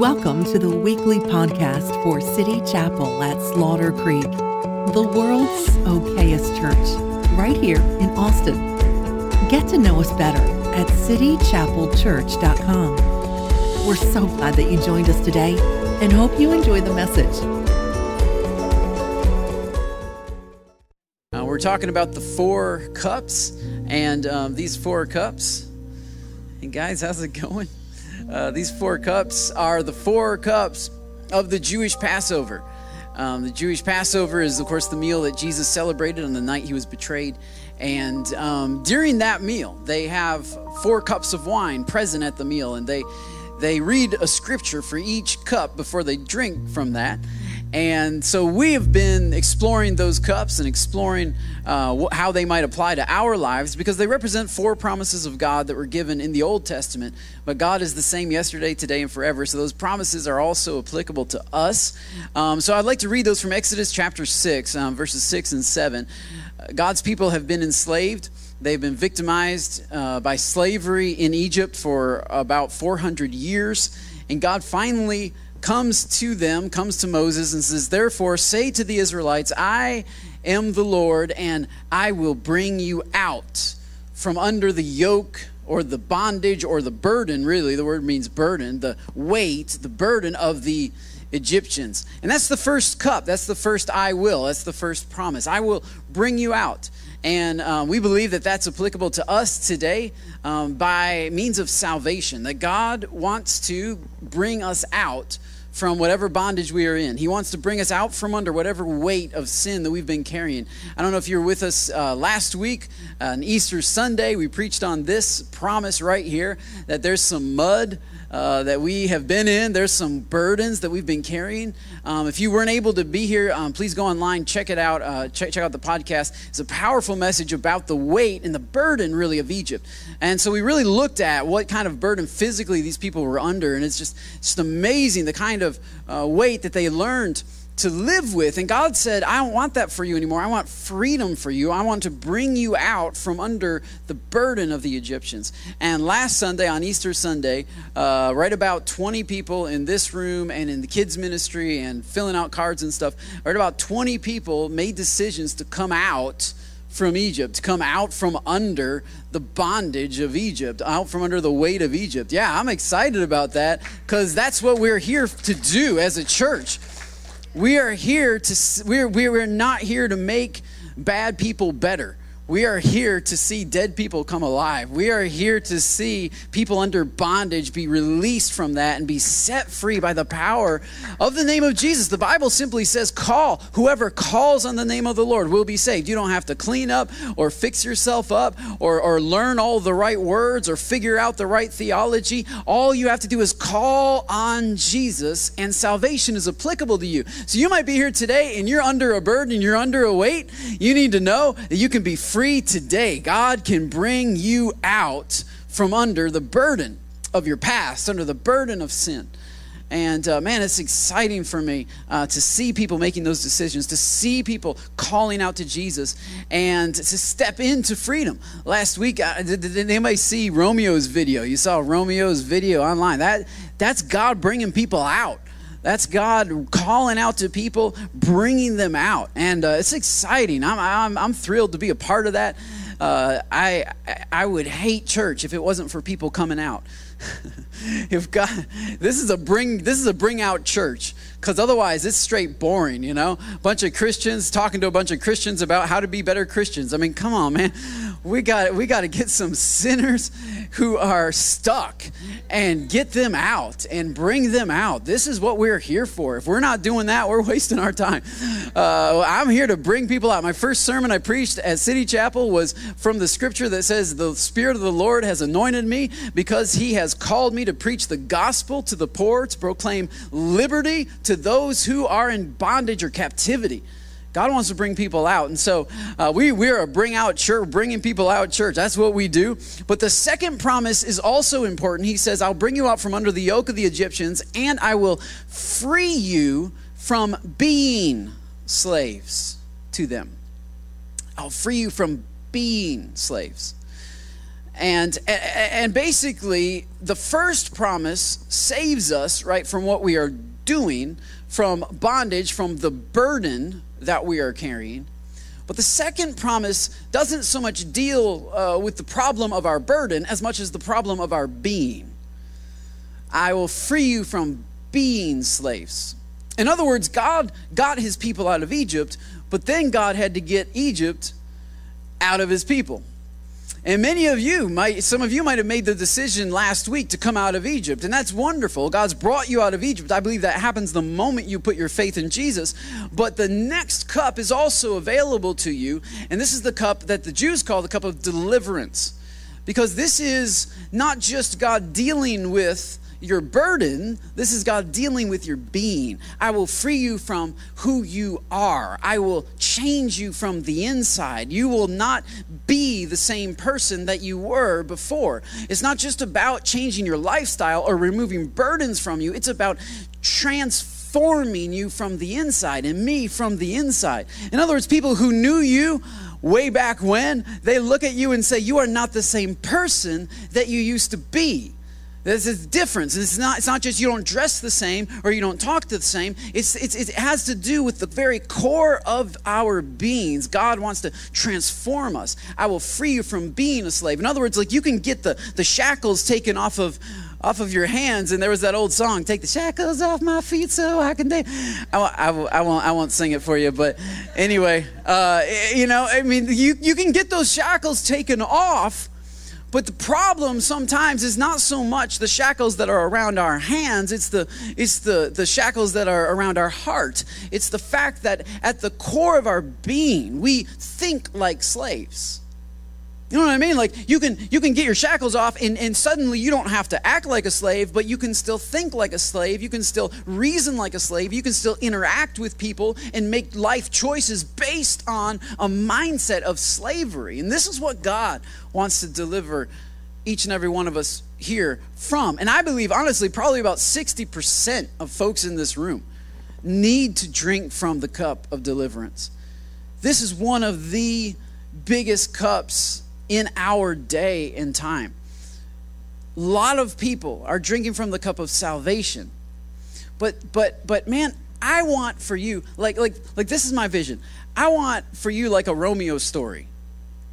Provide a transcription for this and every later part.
Welcome to the weekly podcast for City Chapel at Slaughter Creek, the world's okayest church, right here in Austin. Get to know us better at citychapelchurch.com. We're so glad that you joined us today and hope you enjoy the message. Uh, we're talking about the four cups, and um, these four cups. And guys, how's it going? Uh, these four cups are the four cups of the Jewish Passover. Um, the Jewish Passover is, of course, the meal that Jesus celebrated on the night he was betrayed. And um, during that meal, they have four cups of wine present at the meal, and they they read a scripture for each cup before they drink from that. And so we have been exploring those cups and exploring uh, how they might apply to our lives because they represent four promises of God that were given in the Old Testament. But God is the same yesterday, today, and forever. So those promises are also applicable to us. Um, so I'd like to read those from Exodus chapter 6, um, verses 6 and 7. Uh, God's people have been enslaved. They've been victimized uh, by slavery in Egypt for about 400 years. And God finally comes to them, comes to Moses, and says, Therefore, say to the Israelites, I am the Lord, and I will bring you out from under the yoke or the bondage or the burden, really, the word means burden, the weight, the burden of the Egyptians. And that's the first cup. That's the first I will. That's the first promise. I will bring you out. And um, we believe that that's applicable to us today um, by means of salvation, that God wants to bring us out from whatever bondage we are in. He wants to bring us out from under whatever weight of sin that we've been carrying. I don't know if you were with us uh, last week uh, on Easter Sunday. We preached on this promise right here that there's some mud uh, that we have been in. There's some burdens that we've been carrying. Um, if you weren't able to be here, um, please go online, check it out, uh, check, check out the podcast. It's a powerful message about the weight and the burden, really, of Egypt. And so we really looked at what kind of burden physically these people were under, and it's just, just amazing the kind of uh, weight that they learned to live with. And God said, I don't want that for you anymore. I want freedom for you. I want to bring you out from under the burden of the Egyptians. And last Sunday, on Easter Sunday, uh, right about 20 people in this room and in the kids' ministry and filling out cards and stuff, right about 20 people made decisions to come out from Egypt, to come out from under the bondage of Egypt, out from under the weight of Egypt. Yeah, I'm excited about that because that's what we're here to do as a church. We are here to, we're, we're not here to make bad people better. We are here to see dead people come alive. We are here to see people under bondage be released from that and be set free by the power of the name of Jesus. The Bible simply says, Call. Whoever calls on the name of the Lord will be saved. You don't have to clean up or fix yourself up or, or learn all the right words or figure out the right theology. All you have to do is call on Jesus, and salvation is applicable to you. So you might be here today and you're under a burden, you're under a weight. You need to know that you can be free free today. God can bring you out from under the burden of your past, under the burden of sin. And uh, man, it's exciting for me uh, to see people making those decisions, to see people calling out to Jesus, and to step into freedom. Last week, uh, did, did, anybody see Romeo's video? You saw Romeo's video online. That that's God bringing people out. That's God calling out to people, bringing them out. And uh, it's exciting. I'm, I'm, I'm thrilled to be a part of that. Uh, I, I would hate church if it wasn't for people coming out. if God, this is a bring, this is a bring out church because otherwise it's straight boring, you know? Bunch of Christians talking to a bunch of Christians about how to be better Christians. I mean, come on, man. We got we got to get some sinners who are stuck and get them out and bring them out. This is what we're here for. If we're not doing that, we're wasting our time. Uh, I'm here to bring people out. My first sermon I preached at City Chapel was from the scripture that says, The Spirit of the Lord has anointed me because he has called me to preach the gospel to the poor, to proclaim liberty to those who are in bondage or captivity. God wants to bring people out. And so uh, we, we're a bring out church, bringing people out church. That's what we do. But the second promise is also important. He says, I'll bring you out from under the yoke of the Egyptians, and I will free you from being slaves to them. I'll free you from being slaves. And, and basically, the first promise saves us, right, from what we are doing, from bondage, from the burden that we are carrying. But the second promise doesn't so much deal uh, with the problem of our burden as much as the problem of our being. I will free you from being slaves. In other words, God got his people out of Egypt, but then God had to get Egypt out of his people. And many of you might, some of you might have made the decision last week to come out of Egypt, and that's wonderful. God's brought you out of Egypt. I believe that happens the moment you put your faith in Jesus. But the next cup is also available to you, and this is the cup that the Jews call the cup of deliverance. Because this is not just God dealing with your burden. This is God dealing with your being. I will free you from who you are. I will change you from the inside. You will not be the same person that you were before. It's not just about changing your lifestyle or removing burdens from you, it's about transforming you from the inside and me from the inside. In other words, people who knew you way back when, they look at you and say, You are not the same person that you used to be. There's a difference. It's not, it's not just you don't dress the same or you don't talk the same. It's, it's, it has to do with the very core of our beings. God wants to transform us. I will free you from being a slave. In other words, like you can get the, the shackles taken off of, off of your hands. And there was that old song, Take the Shackles Off My Feet So I Can Dance. I, I, I, won't, I won't sing it for you, but anyway, uh, you know, I mean, you, you can get those shackles taken off but the problem sometimes is not so much the shackles that are around our hands, it's the, it's the, the shackles that are around our heart. It's the fact that at the core of our being, we think like slaves. You know what I mean? Like you can you can get your shackles off and, and suddenly you don't have to act like a slave, but you can still think like a slave, you can still reason like a slave, you can still interact with people and make life choices based on a mindset of slavery. And this is what God wants to deliver each and every one of us here from. And I believe honestly, probably about 60% of folks in this room need to drink from the cup of deliverance. This is one of the biggest cups in our day and time. A lot of people are drinking from the cup of salvation. But but but man, I want for you like like like this is my vision. I want for you like a Romeo story.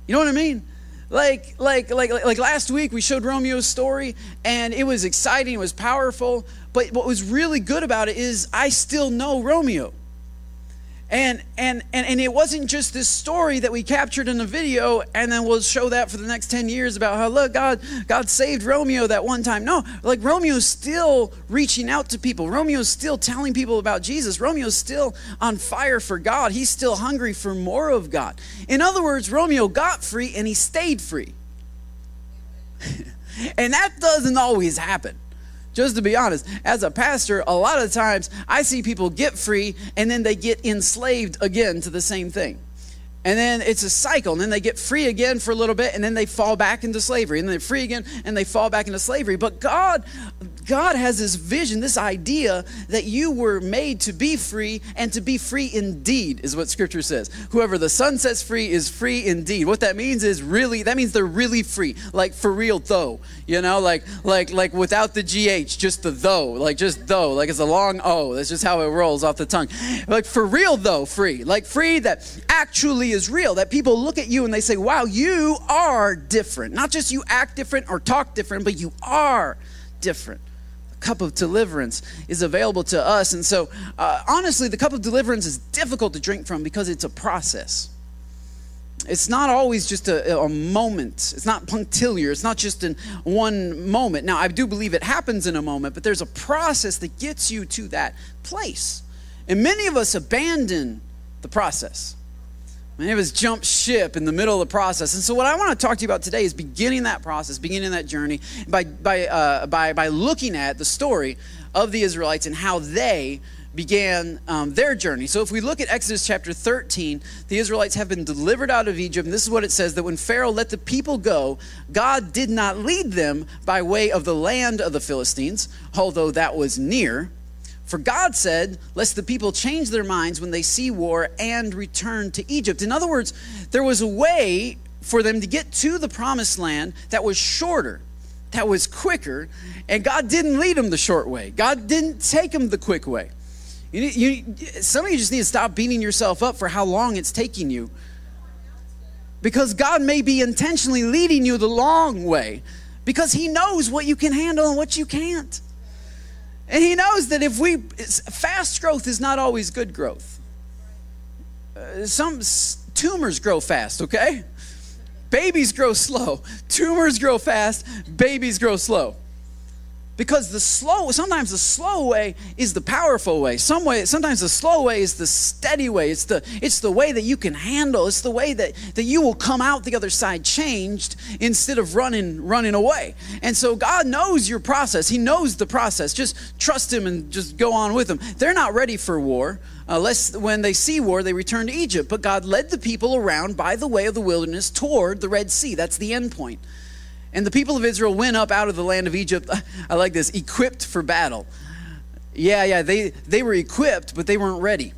You know what I mean? Like, like, like, like last week we showed Romeo's story and it was exciting, it was powerful. But what was really good about it is I still know Romeo. And, and, and, and it wasn't just this story that we captured in a video and then we'll show that for the next 10 years about how, look, God, God saved Romeo that one time. No, like Romeo's still reaching out to people. Romeo's still telling people about Jesus. Romeo's still on fire for God. He's still hungry for more of God. In other words, Romeo got free and he stayed free. and that doesn't always happen just to be honest, as a pastor, a lot of times I see people get free and then they get enslaved again to the same thing. And then it's a cycle. And then they get free again for a little bit, and then they fall back into slavery. And then they're free again, and they fall back into slavery. But God, God has this vision, this idea that you were made to be free and to be free indeed, is what Scripture says. Whoever the Son sets free is free indeed. What that means is really, that means they're really free, like for real though. You know, like like like without the GH, just the though, like just though, like it's a long O. That's just how it rolls off the tongue. Like for real though, free, like free that actually is real. That people look at you and they say, "Wow, you are different." Not just you act different or talk different, but you are different The cup of deliverance is available to us. And so, uh, honestly, the cup of deliverance is difficult to drink from because it's a process. It's not always just a, a moment. It's not punctiliar. It's not just in one moment. Now, I do believe it happens in a moment, but there's a process that gets you to that place. And many of us abandon the process. Many of us jump ship in the middle of the process. And so, what I want to talk to you about today is beginning that process, beginning that journey by, by, uh, by, by looking at the story of the Israelites and how they began um, their journey. So, if we look at Exodus chapter 13, the Israelites have been delivered out of Egypt. And this is what it says that when Pharaoh let the people go, God did not lead them by way of the land of the Philistines, although that was near. For God said, Lest the people change their minds when they see war and return to Egypt. In other words, there was a way for them to get to the promised land that was shorter, that was quicker, and God didn't lead them the short way. God didn't take them the quick way. You, you, some of you just need to stop beating yourself up for how long it's taking you. Because God may be intentionally leading you the long way because He knows what you can handle and what you can't. And He knows that if we, fast growth is not always good growth. Uh, some tumors grow fast, okay? Babies grow slow. Tumors grow fast. Babies grow slow. Because the slow, sometimes the slow way is the powerful way. Some way, sometimes the slow way is the steady way. It's the, it's the way that you can handle. It's the way that, that you will come out the other side changed instead of running, running away. And so God knows your process. He knows the process. Just trust Him and just go on with Him. They're not ready for war. Unless when they see war, they return to Egypt. But God led the people around by the way of the wilderness toward the Red Sea. That's the end point. And the people of Israel went up out of the land of Egypt. I like this equipped for battle. Yeah, yeah, they, they were equipped, but they weren't ready.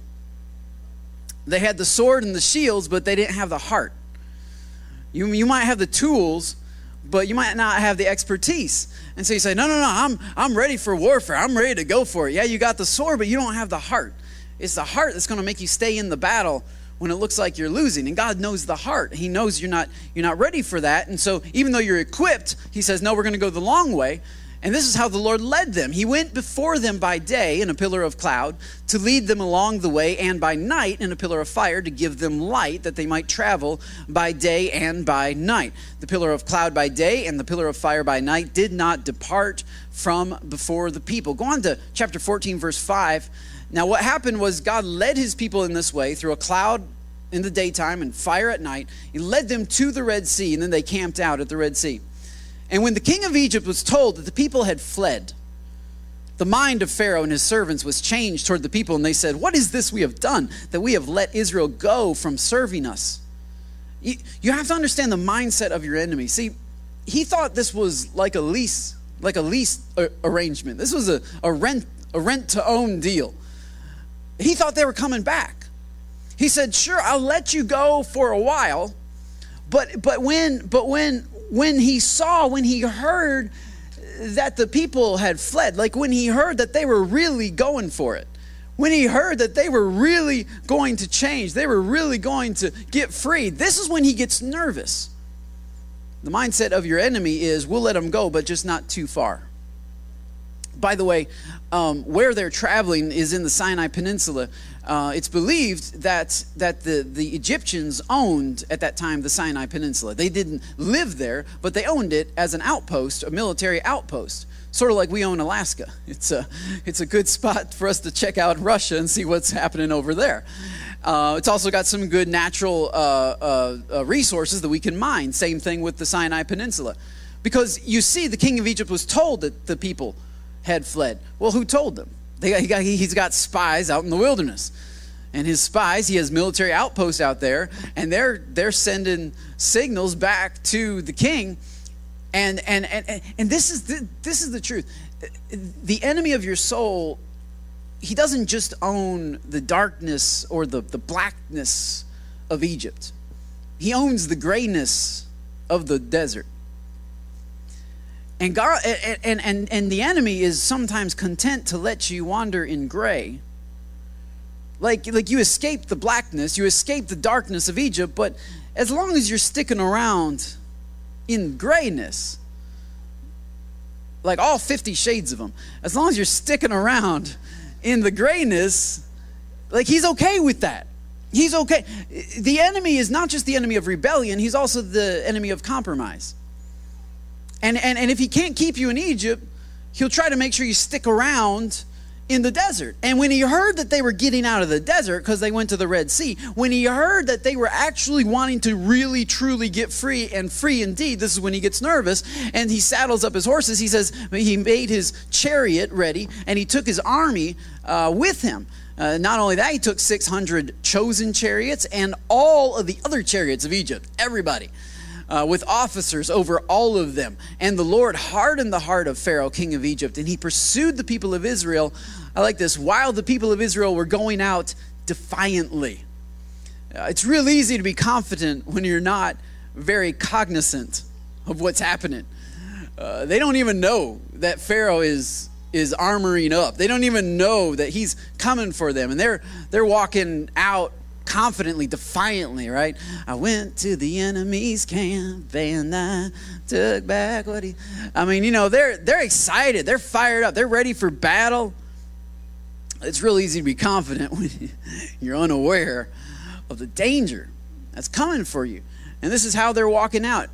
They had the sword and the shields, but they didn't have the heart. You, you might have the tools, but you might not have the expertise. And so you say, No, no, no, I'm, I'm ready for warfare. I'm ready to go for it. Yeah, you got the sword, but you don't have the heart. It's the heart that's going to make you stay in the battle when it looks like you're losing. And god knows the heart. He knows you're not you're not ready for that. And so even though you're equipped he says no we're going to go the long way. And this is how the lord led them. He went before them by day in a pillar of cloud to lead them along the way and by night in a pillar of fire to give them light that they might travel by day and by night. The pillar of cloud by day and the pillar of fire by night did not depart from before the people. Go on to chapter 14 verse 5 now, what happened was God led his people in this way through a cloud in the daytime and fire at night. He led them to the Red Sea, and then they camped out at the Red Sea. And when the king of Egypt was told that the people had fled, the mind of Pharaoh and his servants was changed toward the people, and they said, What is this we have done that we have let Israel go from serving us? You, have to understand the mindset of your enemy. See, he thought this was like a lease, like a lease uh, arrangement. This was a, a rent a rent to own deal. He thought they were coming back. He said, "Sure, I'll let you go for a while." But but when but when when he saw, when he heard that the people had fled, like when he heard that they were really going for it, when he heard that they were really going to change, they were really going to get free, this is when he gets nervous. The mindset of your enemy is we'll let them go, but just not too far. By the way, um, where they're traveling is in the Sinai Peninsula. Uh, it's believed that, that the, the Egyptians owned at that time the Sinai Peninsula. They didn't live there, but they owned it as an outpost, a military outpost. Sort of like we own Alaska. It's a, it's a good spot for us to check out Russia and see what's happening over there. Uh, it's also got some good natural uh, uh, uh resources that we can mine. Same thing with the Sinai Peninsula. Because you see, the king of Egypt was told that the people had fled. Well, who told them? They, he got, he's got spies out in the wilderness. And his spies, he has military outposts out there, and they're, they're sending signals back to the king. And, and, and, and this, is the, this is the truth. The enemy of your soul, he doesn't just own the darkness or the, the blackness of Egypt, he owns the grayness of the desert. And, God, and, and, and the enemy is sometimes content to let you wander in gray. Like, like you escape the blackness, you escape the darkness of Egypt, but as long as you're sticking around in grayness, like all 50 shades of them, as long as you're sticking around in the grayness, like he's okay with that. He's okay. The enemy is not just the enemy of rebellion, he's also the enemy of compromise. And, and, and if he can't keep you in Egypt, he'll try to make sure you stick around in the desert. And when he heard that they were getting out of the desert because they went to the Red Sea, when he heard that they were actually wanting to really truly get free and free indeed, this is when he gets nervous and he saddles up his horses. He says he made his chariot ready and he took his army uh, with him. Uh, not only that, he took 600 chosen chariots and all of the other chariots of Egypt, everybody uh, with officers over all of them. And the Lord hardened the heart of Pharaoh, king of Egypt, and he pursued the people of Israel. I like this while the people of Israel were going out defiantly. Uh, it's real easy to be confident when you're not very cognizant of what's happening. Uh, they don't even know that Pharaoh is is armoring up. They don't even know that he's coming for them, and they're they're walking out confidently, defiantly, right? I went to the enemy's camp and I took back what he. I mean, you know, they're they're excited, they're fired up, they're ready for battle. It's real easy to be confident when you're unaware of the danger that's coming for you. And this is how they're walking out.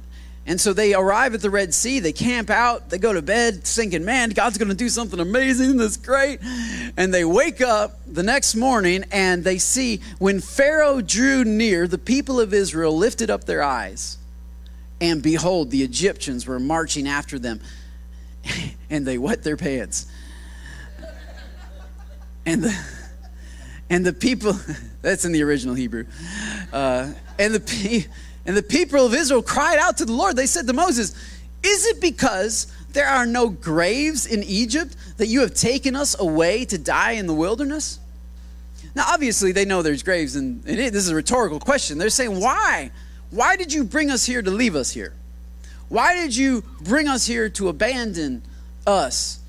And so they arrive at the Red Sea, they camp out, they go to bed thinking, man, God's going to do something amazing, that's great. And they wake up the next morning and they see when Pharaoh drew near, the people of Israel lifted up their eyes. And behold, the Egyptians were marching after them. And they wet their pants. And the, and the people, that's in the original Hebrew. Uh, and the and the people of Israel cried out to the Lord. They said to Moses, Is it because there are no graves in Egypt that you have taken us away to die in the wilderness? Now, obviously, they know there's graves, and this is a rhetorical question. They're saying, Why? Why did you bring us here to leave us here? Why did you bring us here to abandon us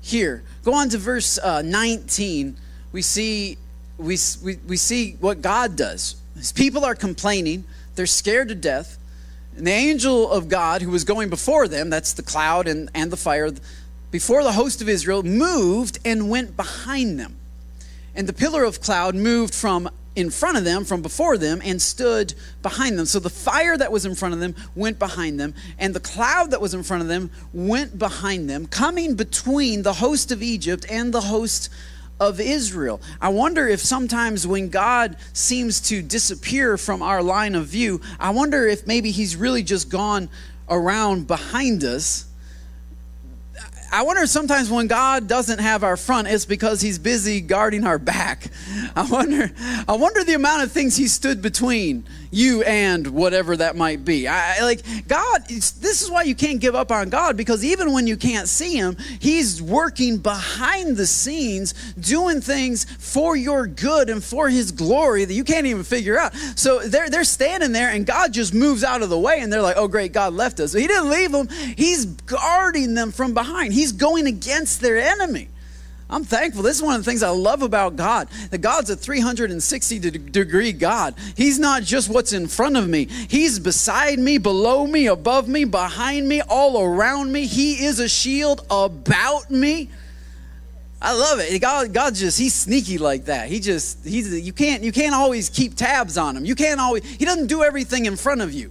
here? Go on to verse uh, 19. We see, we, we, we see what God does. His people are complaining they're scared to death. And the angel of God, who was going before them, that's the cloud and, and the fire, before the host of Israel, moved and went behind them. And the pillar of cloud moved from in front of them, from before them, and stood behind them. So the fire that was in front of them went behind them, and the cloud that was in front of them went behind them, coming between the host of Egypt and the host of Israel. I wonder if sometimes when God seems to disappear from our line of view, I wonder if maybe He's really just gone around behind us I wonder sometimes when God doesn't have our front, it's because He's busy guarding our back. I wonder, I wonder the amount of things He stood between you and whatever that might be. I like God. This is why you can't give up on God because even when you can't see Him, He's working behind the scenes, doing things for your good and for His glory that you can't even figure out. So they're they're standing there, and God just moves out of the way, and they're like, "Oh, great, God left us." He didn't leave them. He's guarding them from behind. He's going against their enemy. I'm thankful. This is one of the things I love about God. That God's a 360 degree God. He's not just what's in front of me, He's beside me, below me, above me, behind me, all around me. He is a shield about me. I love it. God, God just He's sneaky like that. He just He's you can't you can't always keep tabs on Him. You can't always He doesn't do everything in front of you.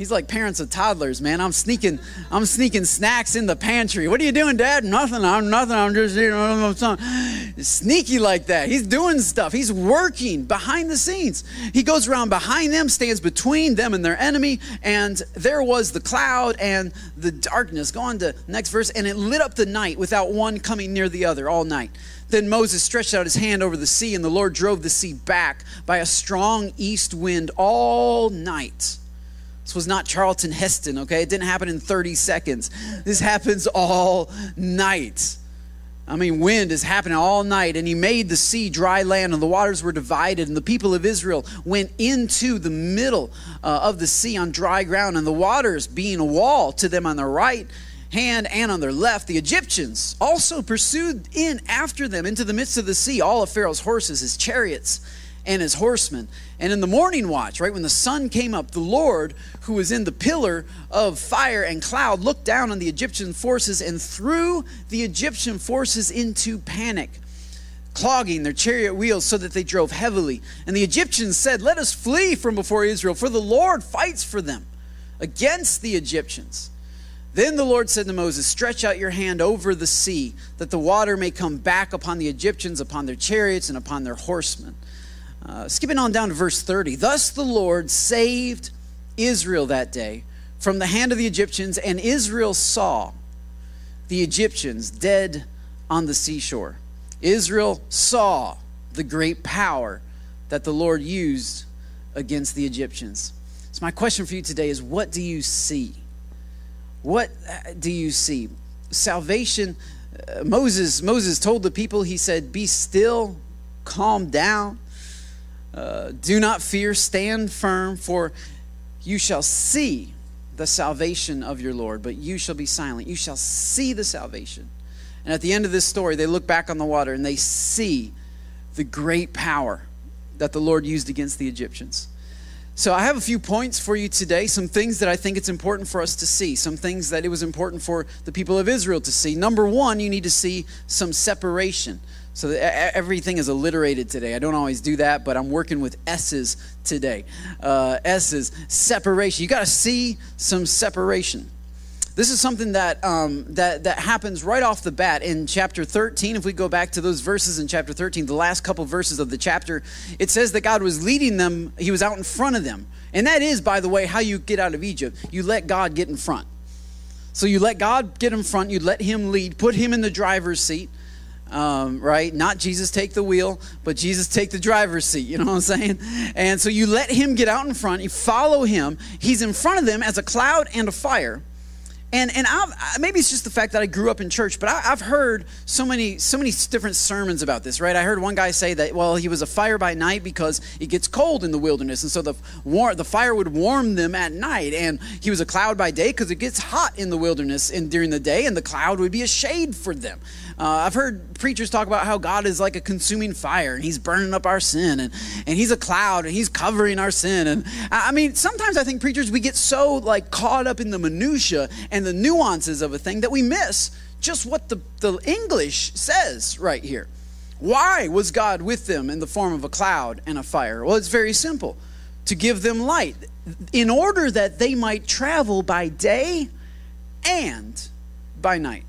He's like parents of toddlers, man. I'm sneaking, I'm sneaking snacks in the pantry. What are you doing, Dad? Nothing. I'm nothing. I'm just you sneaky like that. He's doing stuff. He's working behind the scenes. He goes around behind them, stands between them and their enemy, and there was the cloud and the darkness. Go on to next verse, and it lit up the night without one coming near the other all night. Then Moses stretched out his hand over the sea, and the Lord drove the sea back by a strong east wind all night this was not Charlton Heston, okay? It didn't happen in 30 seconds. This happens all night. I mean, wind is happening all night, and he made the sea dry land, and the waters were divided, and the people of Israel went into the middle uh, of the sea on dry ground, and the waters being a wall to them on their right hand and on their left. The Egyptians also pursued in after them into the midst of the sea, all of Pharaoh's horses, his chariots, and his horsemen. And in the morning watch, right when the sun came up, the Lord, who was in the pillar of fire and cloud, looked down on the Egyptian forces and threw the Egyptian forces into panic, clogging their chariot wheels so that they drove heavily. And the Egyptians said, Let us flee from before Israel, for the Lord fights for them against the Egyptians. Then the Lord said to Moses, Stretch out your hand over the sea, that the water may come back upon the Egyptians, upon their chariots, and upon their horsemen. Uh, skipping on down to verse 30. Thus the Lord saved Israel that day from the hand of the Egyptians, and Israel saw the Egyptians dead on the seashore. Israel saw the great power that the Lord used against the Egyptians. So, my question for you today is what do you see? What uh, do you see? Salvation. Uh, Moses, Moses told the people, he said, Be still, calm down. Uh, do not fear, stand firm, for You shall see the salvation of your Lord, but you shall be silent. You shall see the salvation. And at the end of this story, they look back on the water and they see the great power that the Lord used against the Egyptians. So I have a few points for you today, some things that I think it's important for us to see, some things that it was important for the people of Israel to see. Number 1, you need to see some separation. So everything is alliterated today. I don't always do that, but I'm working with S's today. Uh, S's, separation. You got to see some separation. This is something that, um, that, that happens right off the bat in chapter 13. If we go back to those verses in chapter 13, the last couple verses of the chapter, it says that God was leading them, He was out in front of them. And that is, by the way, how you get out of Egypt. You let God get in front. So you let God get in front, you let Him lead, put Him in the driver's seat. Um, right? Not Jesus take the wheel, but Jesus take the driver's seat. You know what I'm saying? And so you let him get out in front. You follow him. He's in front of them as a cloud and a fire and and I've, maybe it's just the fact that I grew up in church, but I, have heard so many so many different sermons about this. Right? I heard one guy say that well, he was a fire by night because it gets cold in the wilderness, and so the war, the fire would warm them at night. And he was a cloud by day because it gets hot in the wilderness and during the day, and the cloud would be a shade for them. Uh, I've heard preachers talk about how God is like a consuming fire and he's burning up our sin and, and he's a cloud and he's covering our sin. And I mean, sometimes I think preachers, we get so like caught up in the minutia and the nuances of a thing that we miss just what the, the English says right here. Why was God with them in the form of a cloud and a fire? Well, it's very simple to give them light in order that they might travel by day and by night.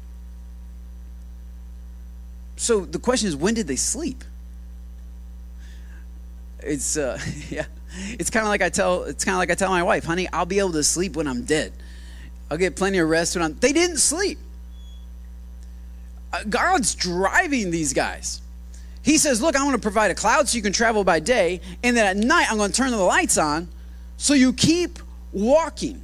So the question is, when did they sleep? It's uh, yeah, it's kind of like I tell it's kind of like I tell my wife, honey, I'll be able to sleep when I'm dead. I'll get plenty of rest when I'm. They didn't sleep. Uh, God's driving these guys. He says, Look, I want to provide a cloud so you can travel by day, and then at night I'm going to turn the lights on so you keep walking.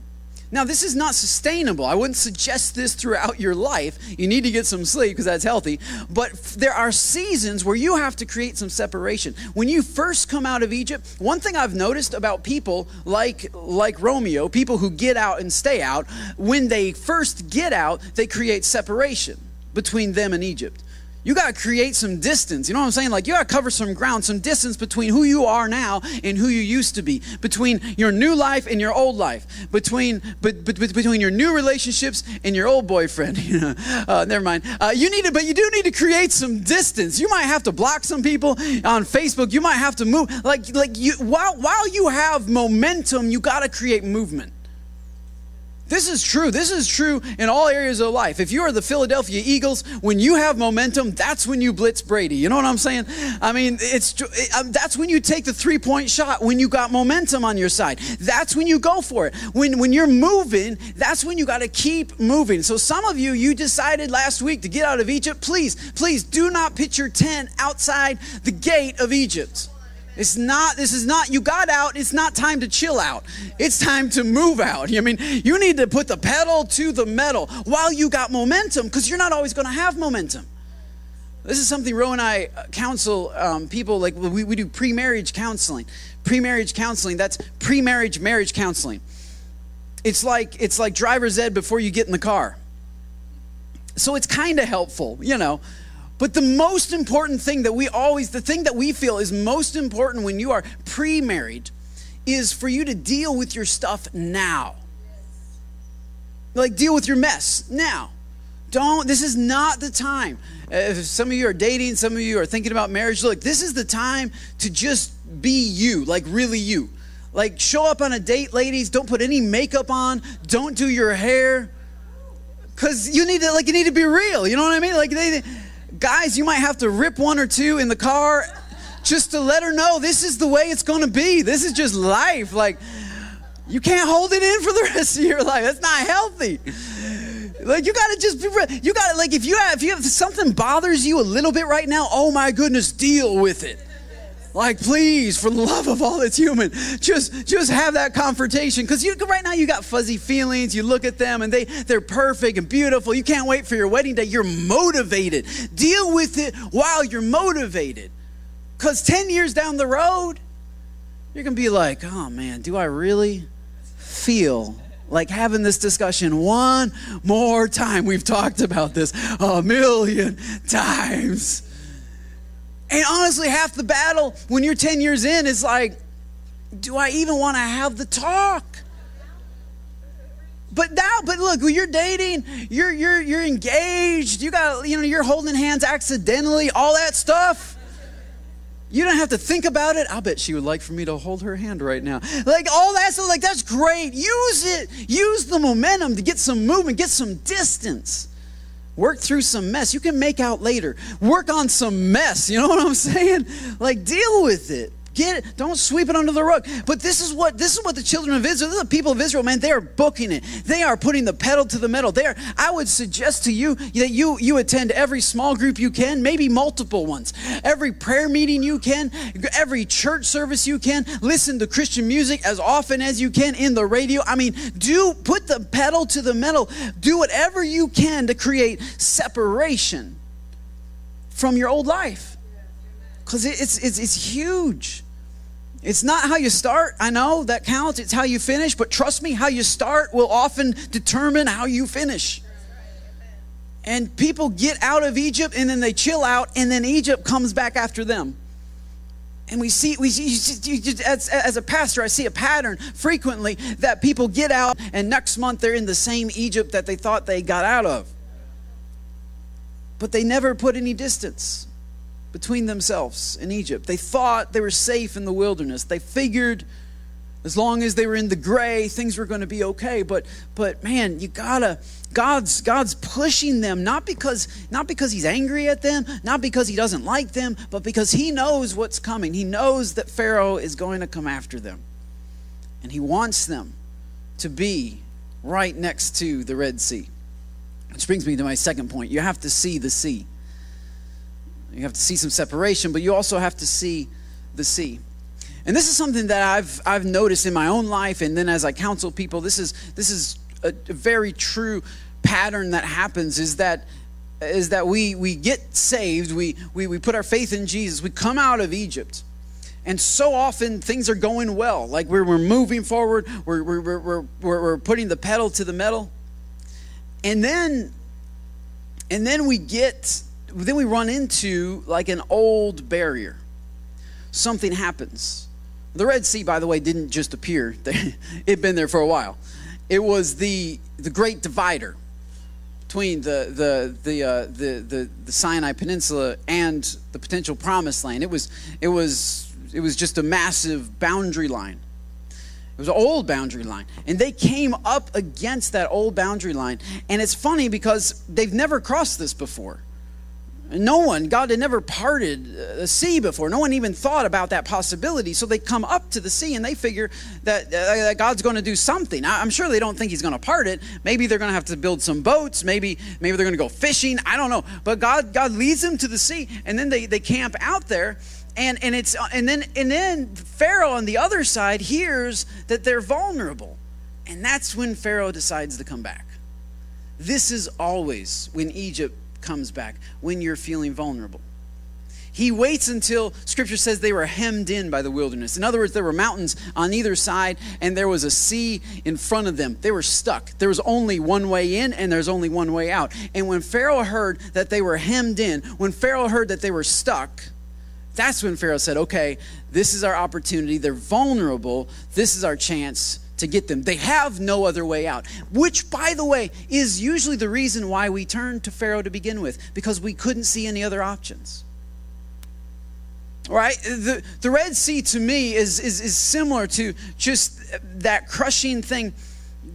Now, this is not sustainable. I wouldn't suggest this throughout your life. You need to get some sleep because that's healthy. But there are seasons where you have to create some separation. When you first come out of Egypt, one thing I've noticed about people like, like Romeo, people who get out and stay out, when they first get out, they create separation between them and Egypt you got to create some distance. You know what I'm saying? Like you got to cover some ground, some distance between who you are now and who you used to be, between your new life and your old life, between but, between your new relationships and your old boyfriend. Uh, never mind. Uh, you need to, but you do need to create some distance. You might have to block some people on Facebook. You might have to move. Like like you while while you have momentum, you got to create movement. This is true. This is true in all areas of life. If you are the Philadelphia Eagles, when you have momentum, that's when you blitz Brady. You know what I'm saying? I mean, it's um, that's when you take the three point shot when you got momentum on your side. That's when you go for it. When when you're moving, that's when you got to keep moving. So some of you, you decided last week to get out of Egypt. Please, please do not pitch your tent outside the gate of Egypt. It's not, this is not, you got out, it's not time to chill out. It's time to move out. I mean, you need to put the pedal to the metal while you got momentum because you're not always going to have momentum. This is something Ro and I uh, counsel um, people, like we, we do pre marriage counseling. Pre marriage counseling, that's pre marriage marriage counseling. It's like, it's like driver's ed before you get in the car. So it's kind of helpful, you know. But the most important thing that we always, the thing that we feel is most important when you are pre married is for you to deal with your stuff now. Like, deal with your mess now. Don't, this is not the time. Uh, if some of you are dating, some of you are thinking about marriage, look, this is the time to just be you, like really you. Like, show up on a date, ladies. Don't put any makeup on. Don't do your hair. Because you need to, like, you need to be real. You know what I mean? Like, they, Guys, you might have to rip one or two in the car just to let her know this is the way it's going to be. This is just life. Like, you can't hold it in for the rest of your life. That's not healthy. Like you gotta just be, you gotta like if you have if you have something bothers you a little bit right now, oh my goodness, deal with it. Like, please, for the love of all that's human, just just have that confrontation. Because you right now you got fuzzy feelings. You look at them and they they're perfect and beautiful. You can't wait for your wedding day. You're motivated. Deal with it while you're motivated. Because 10 years down the road, you're gonna be like, oh man, do I really feel like having this discussion one more time. We've talked about this a million times. And honestly, half the battle when you're 10 years in is like, do I even want to have the talk? But now, but look, when you're dating, you're you're you're engaged, you got you know, you're holding hands accidentally, all that stuff. You don't have to think about it. I bet she would like for me to hold her hand right now. Like all that stuff, like that's great. Use it. Use the momentum to get some movement, get some distance. Work through some mess. You can make out later. Work on some mess. You know what I'm saying? Like deal with it. Get it. Don't sweep it under the rug. But this is what this is what the children of Israel, this is the people of Israel, man, they are booking it. They are putting the pedal to the metal. They are, I would suggest to you that you you attend every small group you can, maybe multiple ones. Every prayer meeting you can, every church service you can. Listen to Christian music as often as you can in the radio. I mean, do put the pedal to the metal. Do whatever you can to create separation from your old life. Because it's, it's, it's huge. It's not how you start. I know that counts. It's how you finish. But trust me, how you start will often determine how you finish. And people get out of Egypt and then they chill out, and then Egypt comes back after them. And we see, we see as, as a pastor, I see a pattern frequently that people get out, and next month they're in the same Egypt that they thought they got out of. But they never put any distance between themselves in Egypt. They thought they were safe in the wilderness. They figured as long as they were in the gray, things were going to be okay. But but man, you gotta God's God's pushing them not because not because He's angry at them, not because He doesn't like them, but because He knows what's coming. He knows that Pharaoh is going to come after them, and He wants them to be right next to the Red Sea. Which brings me to my second point. You have to see the sea. You have to see some separation, but you also have to see the sea. And this is something that I've I've noticed in my own life, and then as I counsel people, this is this is a, very true pattern that happens. Is that is that we we get saved, we, we we put our faith in Jesus, we come out of Egypt, and so often things are going well, like we're, we're moving forward, we're, we're, we're, we're, we're putting the pedal to the metal, and then and then we get then we run into like an old barrier. Something happens. The Red Sea, by the way, didn't just appear. It'd been there for a while. It was the the great divider between the the the, uh, the the the Sinai Peninsula and the potential Promised Land. It was it was it was just a massive boundary line. It was an old boundary line. And they came up against that old boundary line. And it's funny because they've never crossed this before. No one, God had never parted the sea before. No one even thought about that possibility. So they come up to the sea and they figure that, uh, that God's going to do something. I'm sure they don't think He's going to part it. Maybe they're going to have to build some boats. Maybe maybe they're going to go fishing. I don't know. But God God leads them to the sea, and then they, they camp out there. And, and it's and then and then Pharaoh on the other side hears that they're vulnerable, and that's when Pharaoh decides to come back. This is always when Egypt comes back when you're feeling vulnerable. He waits until scripture says they were hemmed in by the wilderness. In other words, there were mountains on either side and there was a sea in front of them. They were stuck. There was only one way in and there's only one way out. And when Pharaoh heard that they were hemmed in, when Pharaoh heard that they were stuck, that's when Pharaoh said, okay, this is our opportunity. They're vulnerable. This is our chance to get them. They have no other way out, which, by the way, is usually the reason why we turn to Pharaoh to begin with, because we couldn't see any other options. Right? The, the Red Sea to me is, is, is similar to just that crushing thing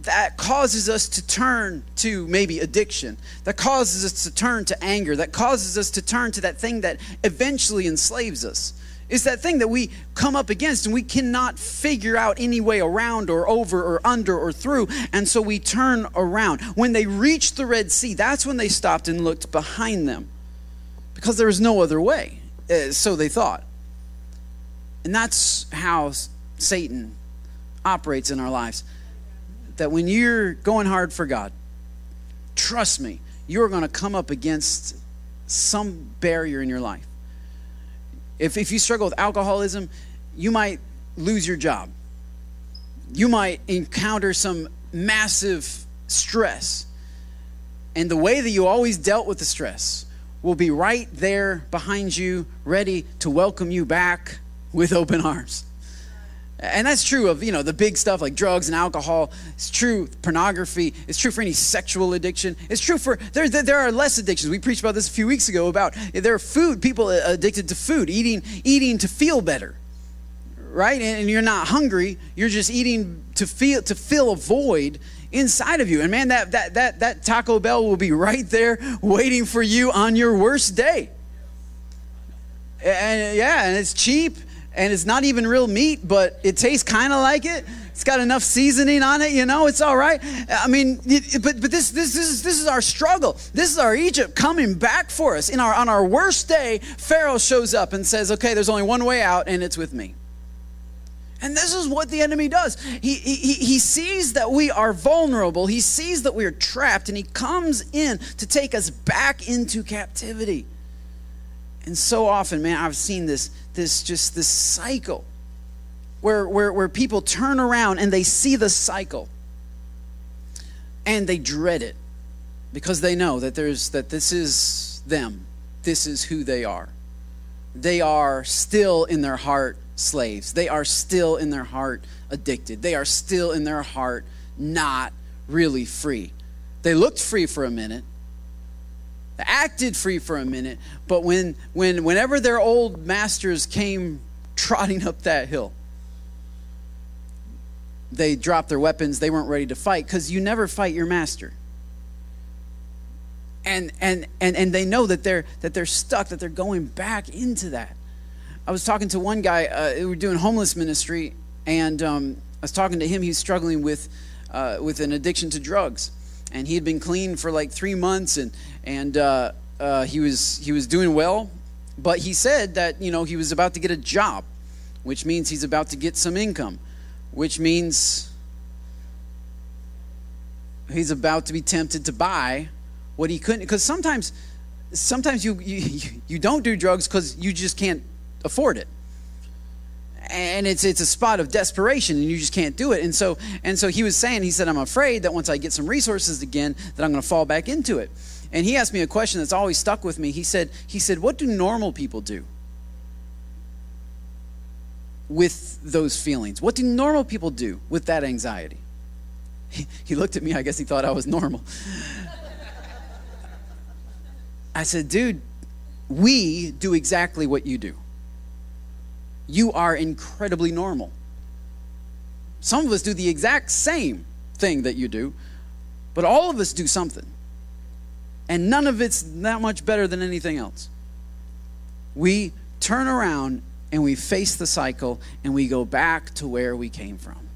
that causes us to turn to maybe addiction, that causes us to turn to anger, that causes us to turn to that thing that eventually enslaves us. It's that thing that we come up against and we cannot figure out any way around or over or under or through. And so we turn around. When they reached the Red Sea, that's when they stopped and looked behind them because there was no other way. Uh, so they thought. And that's how Satan operates in our lives. That when you're going hard for God, trust me, you're going to come up against some barrier in your life if, if you struggle with alcoholism, you might lose your job. you might encounter some massive stress. And the way that you always dealt with the stress will be right there behind you, ready to welcome you back with open arms. And that's true of, you know, the big stuff like drugs and alcohol. It's true pornography. It's true for any sexual addiction. It's true for, there, there are less addictions. We preached about this a few weeks ago about there are food, people addicted to food, eating, eating to feel better, right? And, you're not hungry. You're just eating to feel, to fill a void inside of you. And man, that, that, that, that Taco Bell will be right there waiting for you on your worst day. And yeah, and it's cheap and it's not even real meat, but it tastes kind of like it. It's got enough seasoning on it, you know. It's all right. I mean, but but this this this is this is our struggle. This is our Egypt coming back for us. In our on our worst day, Pharaoh shows up and says, "Okay, there's only one way out, and it's with me." And this is what the enemy does. He, he, he sees that we are vulnerable. He sees that we are trapped, and he comes in to take us back into captivity. And so often, man, I've seen this, this just this cycle where, where, where people turn around and they see the cycle and they dread it because they know that there's that this is them. This is who they are. They are still in their heart slaves. They are still in their heart addicted. They are still in their heart not really free. They looked free for a minute, acted free for a minute, but when, when, whenever their old masters came trotting up that hill, they dropped their weapons. They weren't ready to fight because you never fight your master. And, and, and, and they know that they're, that they're stuck, that they're going back into that. I was talking to one guy, uh, we were doing homeless ministry, and um, I was talking to him. He's struggling with, uh, with an addiction to drugs and he had been clean for like three months, and and uh, uh, he was he was doing well. But he said that you know he was about to get a job, which means he's about to get some income, which means he's about to be tempted to buy what he couldn't. Because sometimes, sometimes you you you don't do drugs because you just can't afford it and it's it's a spot of desperation and you just can't do it. And so and so he was saying he said i'm afraid that once i get some resources again that i'm going to fall back into it. And he asked me a question that's always stuck with me. He said he said what do normal people do with those feelings? What do normal people do with that anxiety? He, he looked at me i guess he thought i was normal. I said dude we do exactly what you do you are incredibly normal. Some of us do the exact same thing that you do, but all of us do something. And none of it's that much better than anything else. We turn around and we face the cycle and we go back to where we came from.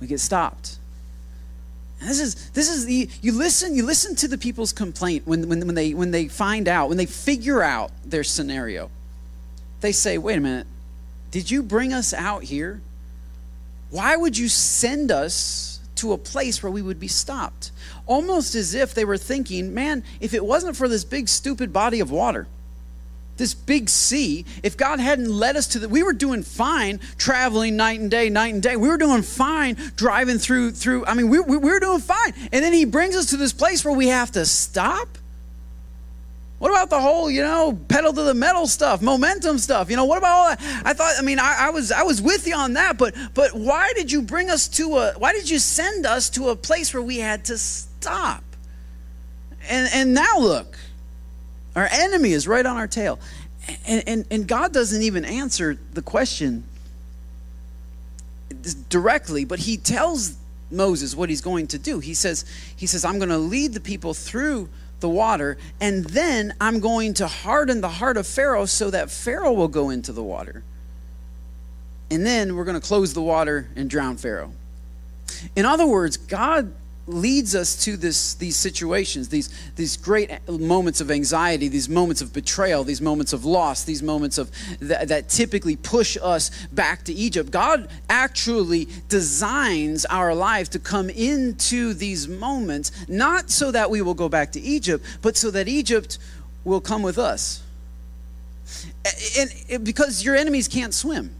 We get stopped. This is this is the you listen you listen to the people's complaint when, when, when they when they find out when they figure out their scenario they say, wait a minute, did you bring us out here? Why would you send us to a place where we would be stopped? Almost as if they were thinking, man, if it wasn't for this big, stupid body of water, this big sea, if God hadn't led us to the, we were doing fine traveling night and day, night and day. We were doing fine driving through, through, I mean, we, we, we were doing fine. And then he brings us to this place where we have to stop what about the whole, you know, pedal to the metal stuff, momentum stuff? You know, what about all that? I thought, I mean, I, I, was I was with you on that, but but why did you bring us to a why did you send us to a place where we had to stop? And and now look, our enemy is right on our tail. And and, and God doesn't even answer the question directly, but he tells Moses what he's going to do. He says, he says, I'm going to lead the people through the water, and then I'm going to harden the heart of Pharaoh so that Pharaoh will go into the water. And then we're going to close the water and drown Pharaoh. In other words, God leads us to this, these situations, these, these great moments of anxiety, these moments of betrayal, these moments of loss, these moments of that, that typically push us back to Egypt. God actually designs our life to come into these moments, not so that we will go back to Egypt, but so that Egypt will come with us. And, and because your enemies can't swim.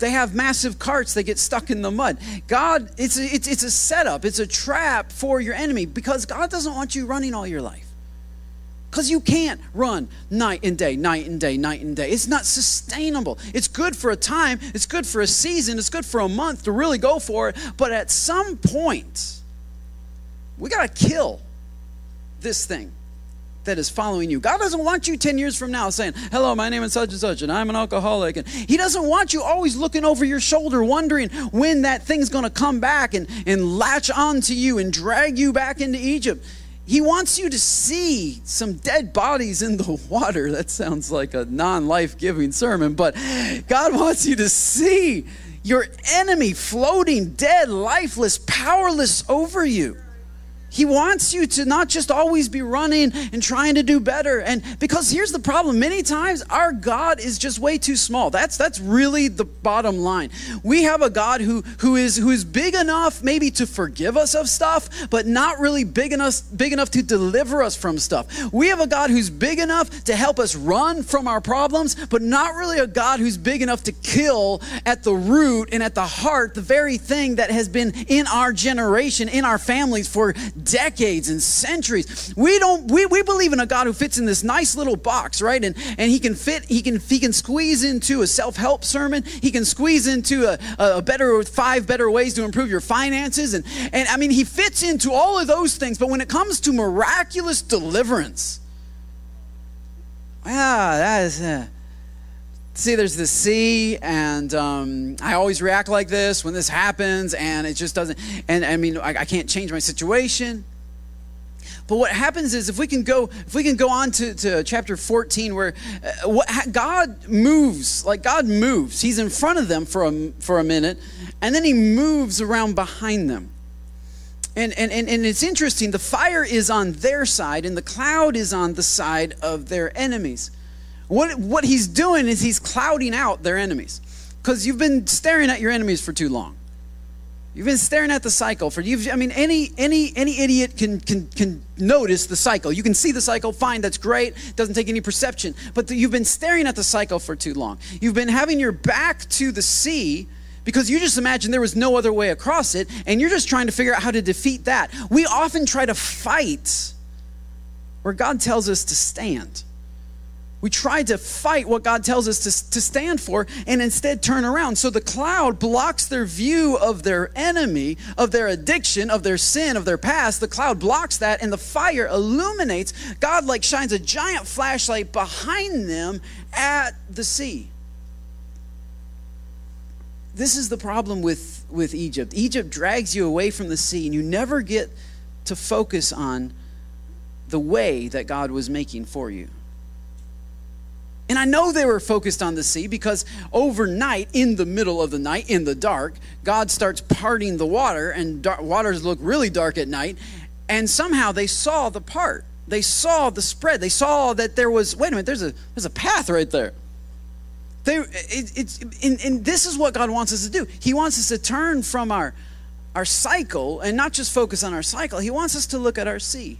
They have massive carts that get stuck in the mud. God, it's a, it's, it's a setup, it's a trap for your enemy because God doesn't want you running all your life. Because you can't run night and day, night and day, night and day. It's not sustainable. It's good for a time, it's good for a season, it's good for a month to really go for it. But at some point, we got to kill this thing that is following you. God doesn't want you 10 years from now saying, Hello, my name is such and such, and I'm an alcoholic. And He doesn't want you always looking over your shoulder, wondering when that thing's going to come back and, and latch onto you and drag you back into Egypt. He wants you to see some dead bodies in the water. That sounds like a non life giving sermon, but God wants you to see your enemy floating dead, lifeless, powerless over you. He wants you to not just always be running and trying to do better. And because here's the problem, many times our God is just way too small. That's that's really the bottom line. We have a God who who is who is big enough maybe to forgive us of stuff, but not really big enough big enough to deliver us from stuff. We have a God who's big enough to help us run from our problems, but not really a God who's big enough to kill at the root and at the heart the very thing that has been in our generation, in our families for decades and centuries. We don't we, we believe in a God who fits in this nice little box, right? And and he can fit, he can he can squeeze into a self-help sermon, he can squeeze into a, a better five better ways to improve your finances. And and I mean he fits into all of those things, but when it comes to miraculous deliverance, ah, that is uh, see there's the sea and um, i always react like this when this happens and it just doesn't and i mean i, I can't change my situation. But what happens is if we can go if we can go on to, to chapter 14 where uh, what, god moves like god moves. He's in front of them for a, for a minute and then he moves around behind them. And, and, and, and it's interesting the fire is on their side and the cloud is on the side of their enemies what, what he's doing is he's clouding out their enemies because you've been staring at your enemies for too long. You've been staring at the cycle for you've I mean, any any any idiot can can can notice the cycle. You can see the cycle. Fine, that's great. Doesn't take any perception. But the, you've been staring at the cycle for too long. You've been having your back to the sea because you just imagine there was no other way across it, and you're just trying to figure out how to defeat that. We often try to fight where God tells us to stand. We try to fight what God tells us to, to stand for and instead turn around. So the cloud blocks their view of their enemy, of their addiction, of their sin, of their past. The cloud blocks that, and the fire illuminates. God, like, shines a giant flashlight behind them at the sea. This is the problem with, with Egypt. Egypt drags you away from the sea, and you never get to focus on the way that God was making for you. And I know they were focused on the sea because overnight, in the middle of the night, in the dark, God starts parting the water, and dark, waters look really dark at night. And somehow they saw the part. They saw the spread. They saw that there was, wait a minute, there's a, there's a path right there. They, it, it's, and, and this is what God wants us to do. He wants us to turn from our, our cycle and not just focus on our cycle, He wants us to look at our sea.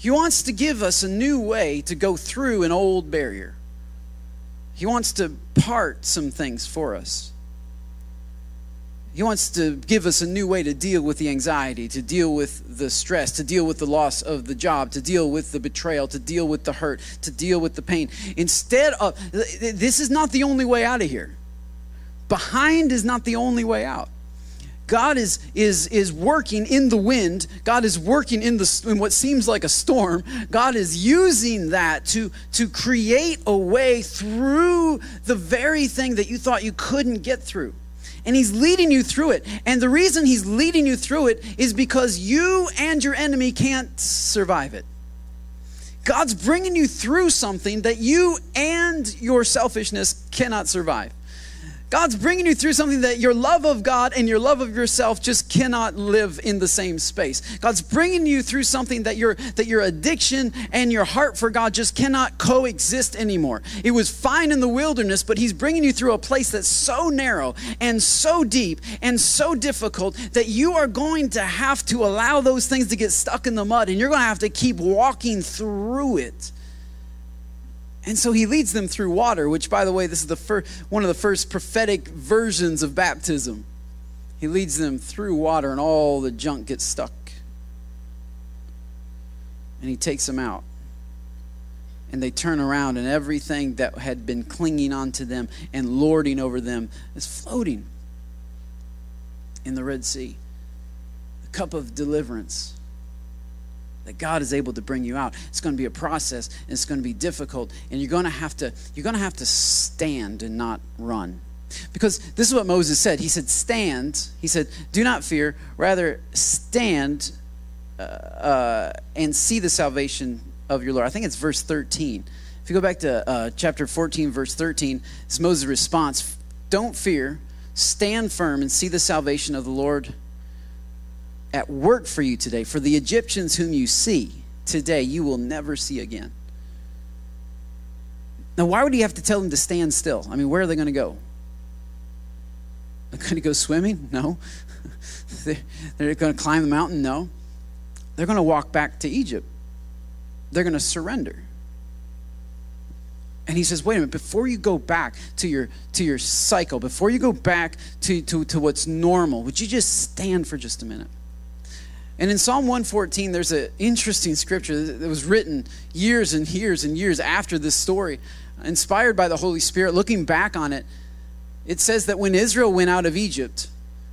He wants to give us a new way to go through an old barrier. He wants to part some things for us. He wants to give us a new way to deal with the anxiety, to deal with the stress, to deal with the loss of the job, to deal with the betrayal, to deal with the hurt, to deal with the pain. Instead of, this is not the only way out of here. Behind is not the only way out. God is, is, is working in the wind. God is working in, the, in what seems like a storm. God is using that to, to create a way through the very thing that you thought you couldn't get through. And He's leading you through it. And the reason He's leading you through it is because you and your enemy can't survive it. God's bringing you through something that you and your selfishness cannot survive. God's bringing you through something that your love of God and your love of yourself just cannot live in the same space. God's bringing you through something that your that your addiction and your heart for God just cannot coexist anymore. It was fine in the wilderness, but he's bringing you through a place that's so narrow and so deep and so difficult that you are going to have to allow those things to get stuck in the mud and you're going to have to keep walking through it And so he leads them through water, which, by the way, this is the first, one of the first prophetic versions of baptism. He leads them through water, and all the junk gets stuck. And he takes them out. And they turn around, and everything that had been clinging onto them and lording over them is floating in the Red Sea. The cup of deliverance that God is able to bring you out. It's going to be a process and it's going to be difficult and you're going to have to you're going to have to stand and not run. Because this is what Moses said. He said stand. He said do not fear, rather stand uh, uh, and see the salvation of your Lord. I think it's verse 13. If you go back to uh, chapter 14 verse 13, it's Moses' response, don't fear, stand firm and see the salvation of the Lord at work for you today. For the Egyptians whom you see today, you will never see again. Now, why would he have to tell them to stand still? I mean, where are they going to go? They're going to go swimming? No. They're going to climb the mountain? No. They're going to walk back to Egypt. They're going to surrender. And he says, wait a minute, before you go back to your to your cycle, before you go back to, to, to what's normal, would you just stand for just a minute? And in Psalm 114, there's an interesting scripture that was written years and years and years after this story, inspired by the Holy Spirit. Looking back on it, it says that when Israel went out of Egypt,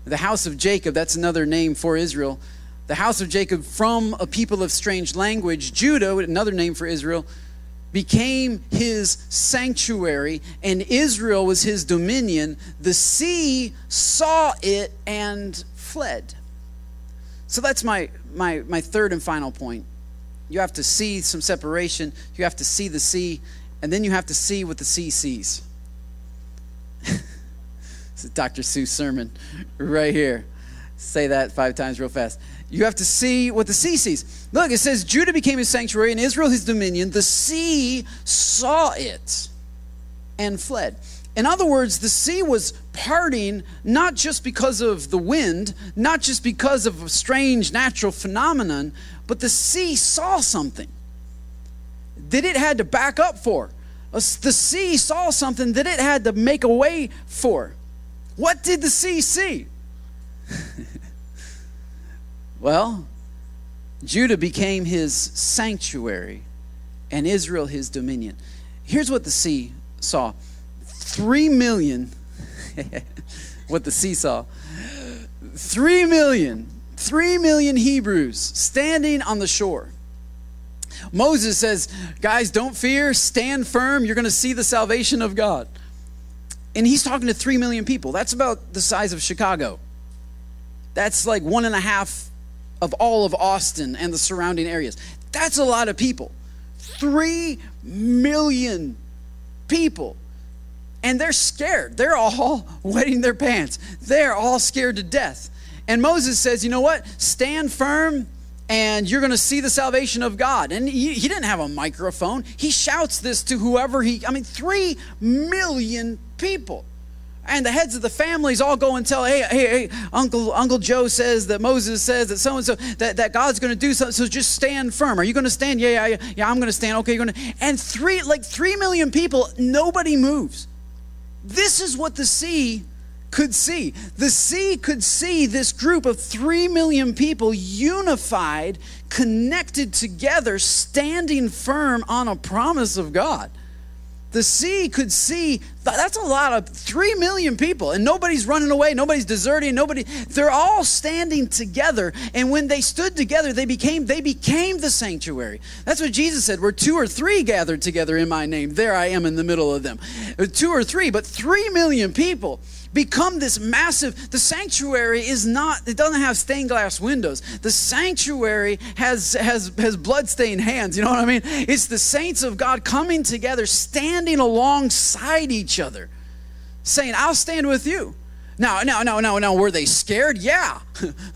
the house of Jacob, that's another name for Israel, the house of Jacob from a people of strange language, Judah, another name for Israel, became his sanctuary, and Israel was his dominion. The sea saw it and fled. So that's my, my, my third and final point. You have to see some separation, you have to see the sea, and then you have to see what the sea sees. it's a Dr. Seuss sermon right here. Say that five times real fast. You have to see what the sea sees. Look, it says Judah became his sanctuary and Israel his dominion. The sea saw it and fled. In other words, the sea was parting not just because of the wind, not just because of a strange natural phenomenon, but the sea saw something that it had to back up for. The sea saw something that it had to make a way for. What did the sea see? well, Judah became his sanctuary and Israel his dominion. Here's what the sea saw Three million, what the seesaw, three million, three million Hebrews standing on the shore. Moses says, Guys, don't fear, stand firm, you're going to see the salvation of God. And he's talking to three million people. That's about the size of Chicago. That's like one and a half of all of Austin and the surrounding areas. That's a lot of people. Three million people and they're scared. They're all wetting their pants. They're all scared to death. And Moses says, You know what? Stand firm and you're going to see the salvation of God. And he, he, didn't have a microphone. He shouts this to whoever he, I mean, three million people. And the heads of the families all go and tell, hey, hey, hey, Uncle, Uncle Joe says that Moses says that so and so, that, that God's going to do something. So just stand firm. Are you going to stand? Yeah, yeah, yeah, yeah I'm going to stand. Okay, you're going to. And three, like three million people, nobody moves. This is what the sea could see. The sea could see this group of three million people unified, connected together, standing firm on a promise of God the sea could see that's a lot of 3 million people and nobody's running away nobody's deserting nobody they're all standing together and when they stood together they became they became the sanctuary. That's what jesus said where two or three gathered together in my name there i am in the middle of them. Uh, two or three but 3 million people become this massive the sanctuary is not it doesn't have stained glass windows the sanctuary has has has bloodstained hands you know what i mean it's the saints of god coming together standing alongside each other saying i'll stand with you now, now, now, now, now, were they scared? Yeah.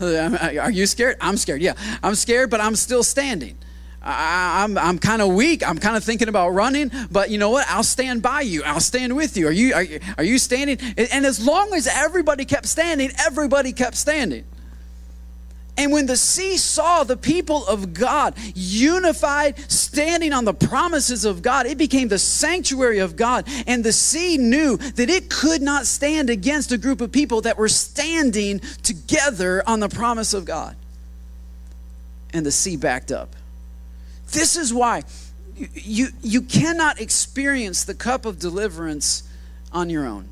Are you scared? I'm scared. Yeah. I'm scared, but I'm still standing. I, am I'm, I'm kind of weak. I'm kind of thinking about running, but you know what? I'll stand by you. I'll stand with you. Are you are, are you standing? And as long as everybody kept standing, everybody kept standing. And when the sea saw the people of God unified, standing on the promises of God, it became the sanctuary of God. And the sea knew that it could not stand against a group of people that were standing together on the promise of God. And the sea backed up. This is why you, you cannot experience the cup of deliverance on your own.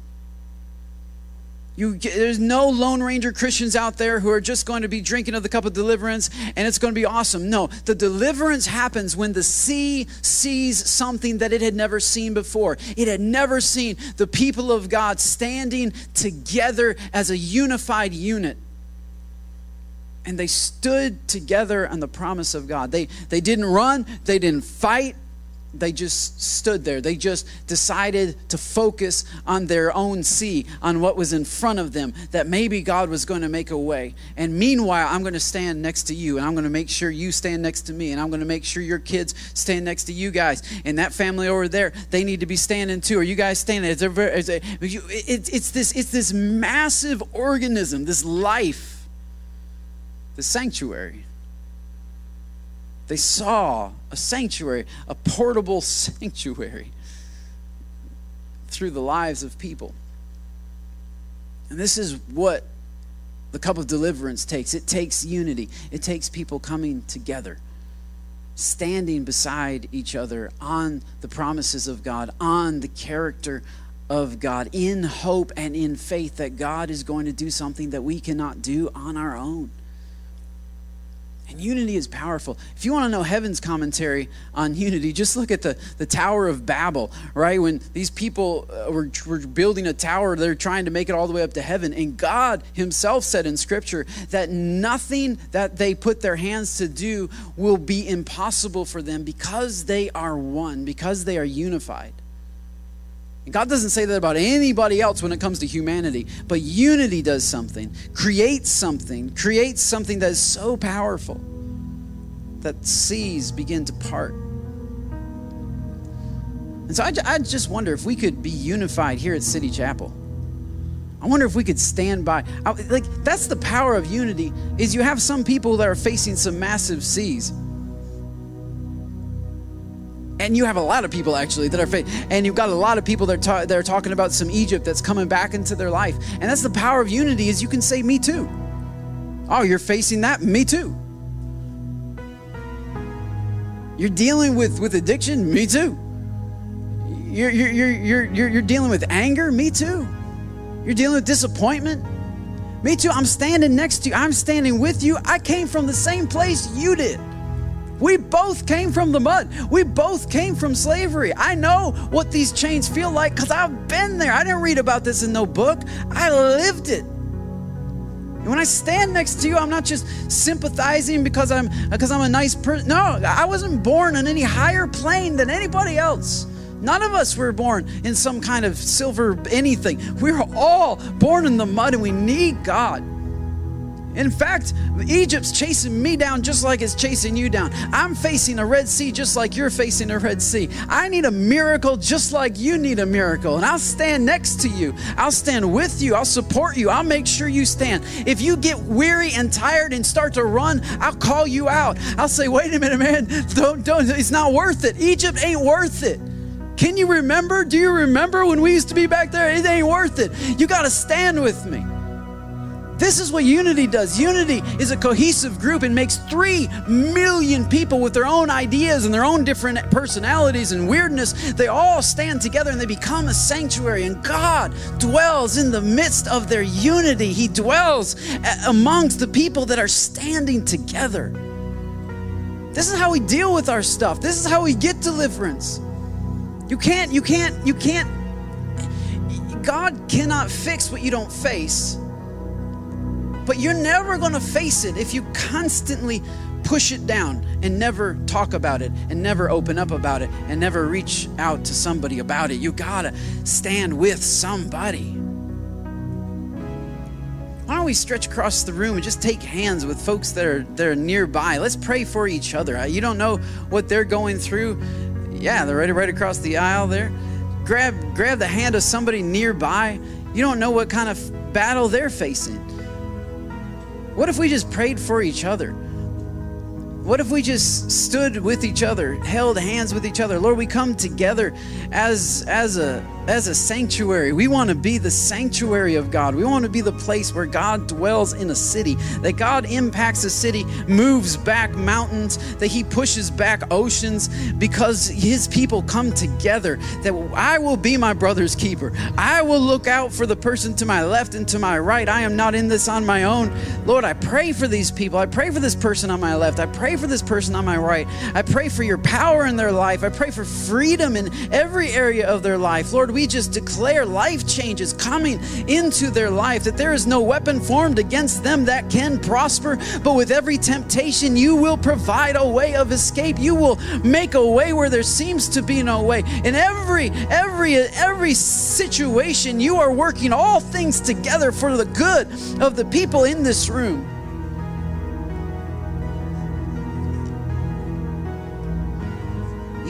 You, there's no Lone Ranger Christians out there who are just going to be drinking of the cup of deliverance and it's going to be awesome. No, the deliverance happens when the sea sees something that it had never seen before. It had never seen the people of God standing together as a unified unit. And they stood together on the promise of God. They, they didn't run, they didn't fight, they just stood there. They just decided to focus on their own sea, on what was in front of them, that maybe God was going to make a way. And meanwhile, I'm going to stand next to you, and I'm going to make sure you stand next to me, and I'm going to make sure your kids stand next to you guys. And that family over there, they need to be standing too. Are you guys standing? It's, it's, this, it's this massive organism, this life, the sanctuary they saw a sanctuary, a portable sanctuary through the lives of people. And this is what the cup of deliverance takes it takes unity, it takes people coming together, standing beside each other on the promises of God, on the character of God, in hope and in faith that God is going to do something that we cannot do on our own. And unity is powerful. If you want to know heaven's commentary on unity, just look at the, the Tower of Babel, right? When these people uh, were, were building a tower, they're trying to make it all the way up to heaven. And God Himself said in Scripture that nothing that they put their hands to do will be impossible for them because they are one, because they are unified. God doesn't say that about anybody else when it comes to humanity, but unity does something, creates something, creates something that is so powerful that seas begin to part. And so I, I just wonder if we could be unified here at City Chapel. I wonder if we could stand by. Like that's the power of unity. Is you have some people that are facing some massive seas and you have a lot of people actually that are faith and you've got a lot of people that are, ta- that are talking about some egypt that's coming back into their life. And that's the power of unity is you can say me too. Oh you're facing that? Me too. You're dealing with with addiction? Me too. You're you're you're you're, you're dealing with anger? Me too. You're dealing with disappointment? Me too. I'm standing next to you. I'm standing with you. I came from the same place you did we both came from the mud. We both came from slavery. I know what these chains feel like because I've been there. I didn't read about this in no book, I lived it. And when I stand next to you, I'm not just sympathizing because I'm because I'm a nice person. No, I wasn't born on any higher plane than anybody else. None of us were born in some kind of silver anything. We were all born in the mud and we need God. In fact, Egypt's chasing me down just like it's chasing you down. I'm facing a Red Sea just like you're facing a Red Sea. I need a miracle just like you need a miracle. And I'll stand next to you. I'll stand with you. I'll support you. I'll make sure you stand. If you get weary and tired and start to run, I'll call you out. I'll say, wait a minute, man. Don't, don't, it's not worth it. Egypt ain't worth it. Can you remember? Do you remember when we used to be back there? It ain't worth it. You got to stand with me. This is what unity does. Unity is a cohesive group and makes three million people with their own ideas and their own different personalities and weirdness. They all stand together and they become a sanctuary. And God dwells in the midst of their unity. He dwells amongst the people that are standing together. This is how we deal with our stuff. This is how we get deliverance. You can't, you can't, you can't. God cannot fix what you don't face. But you're never going to face it if you constantly push it down and never talk about it and never open up about it and never reach out to somebody about it. You got to stand with somebody. Why don't we stretch across the room and just take hands with folks that are that are nearby? Let's pray for each other. Uh, you don't know what they're going through. Yeah, they're right, right across the aisle there. Grab grab the hand of somebody nearby. You don't know what kind of battle they're facing. What if we just prayed for each other? What if we just stood with each other, held hands with each other? Lord, we come together as as a as a sanctuary. We want to be the sanctuary of God. We want to be the place where God dwells in a city, that God impacts a city, moves back mountains, that He pushes back oceans because His people come together. That I will be my brother's keeper. I will look out for the person to my left and to my right. I am not in this on my own. Lord, I pray for these people. I pray for this person on my left. I pray for this person on my right. I pray for your power in their life. I pray for freedom in every area of their life. Lord, we just declare life changes coming into their life, that there is no weapon formed against them that can prosper, but with every temptation, you will provide a way of escape. You will make a way where there seems to be no way. In every, every, every situation, you are working all things together for the good of the people in this room.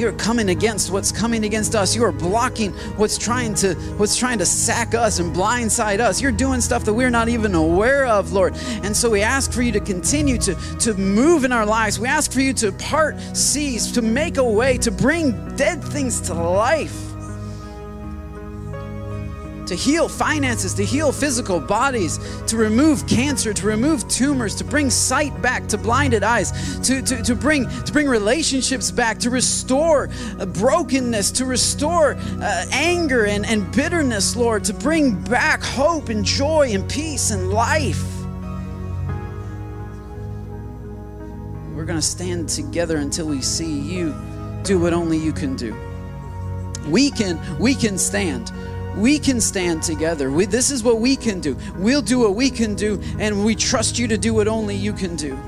You're coming against what's coming against us. You are blocking what's trying to what's trying to sack us and blindside us. You're doing stuff that we're not even aware of, Lord. And so we ask for you to continue to, to move in our lives. We ask for you to part seas, to make a way, to bring dead things to life to heal finances, to heal physical bodies, to remove cancer, to remove tumors, to bring sight back to blinded eyes, to, to, to, bring, to bring relationships back, to restore uh, brokenness, to restore uh, anger and, and bitterness, Lord, to bring back hope and joy and peace and life. We're going to stand together until we see you do what only you can do. We can, we can stand we can stand together. We, this is what we can do. We'll do what we can do, and we trust you to do what only you can do.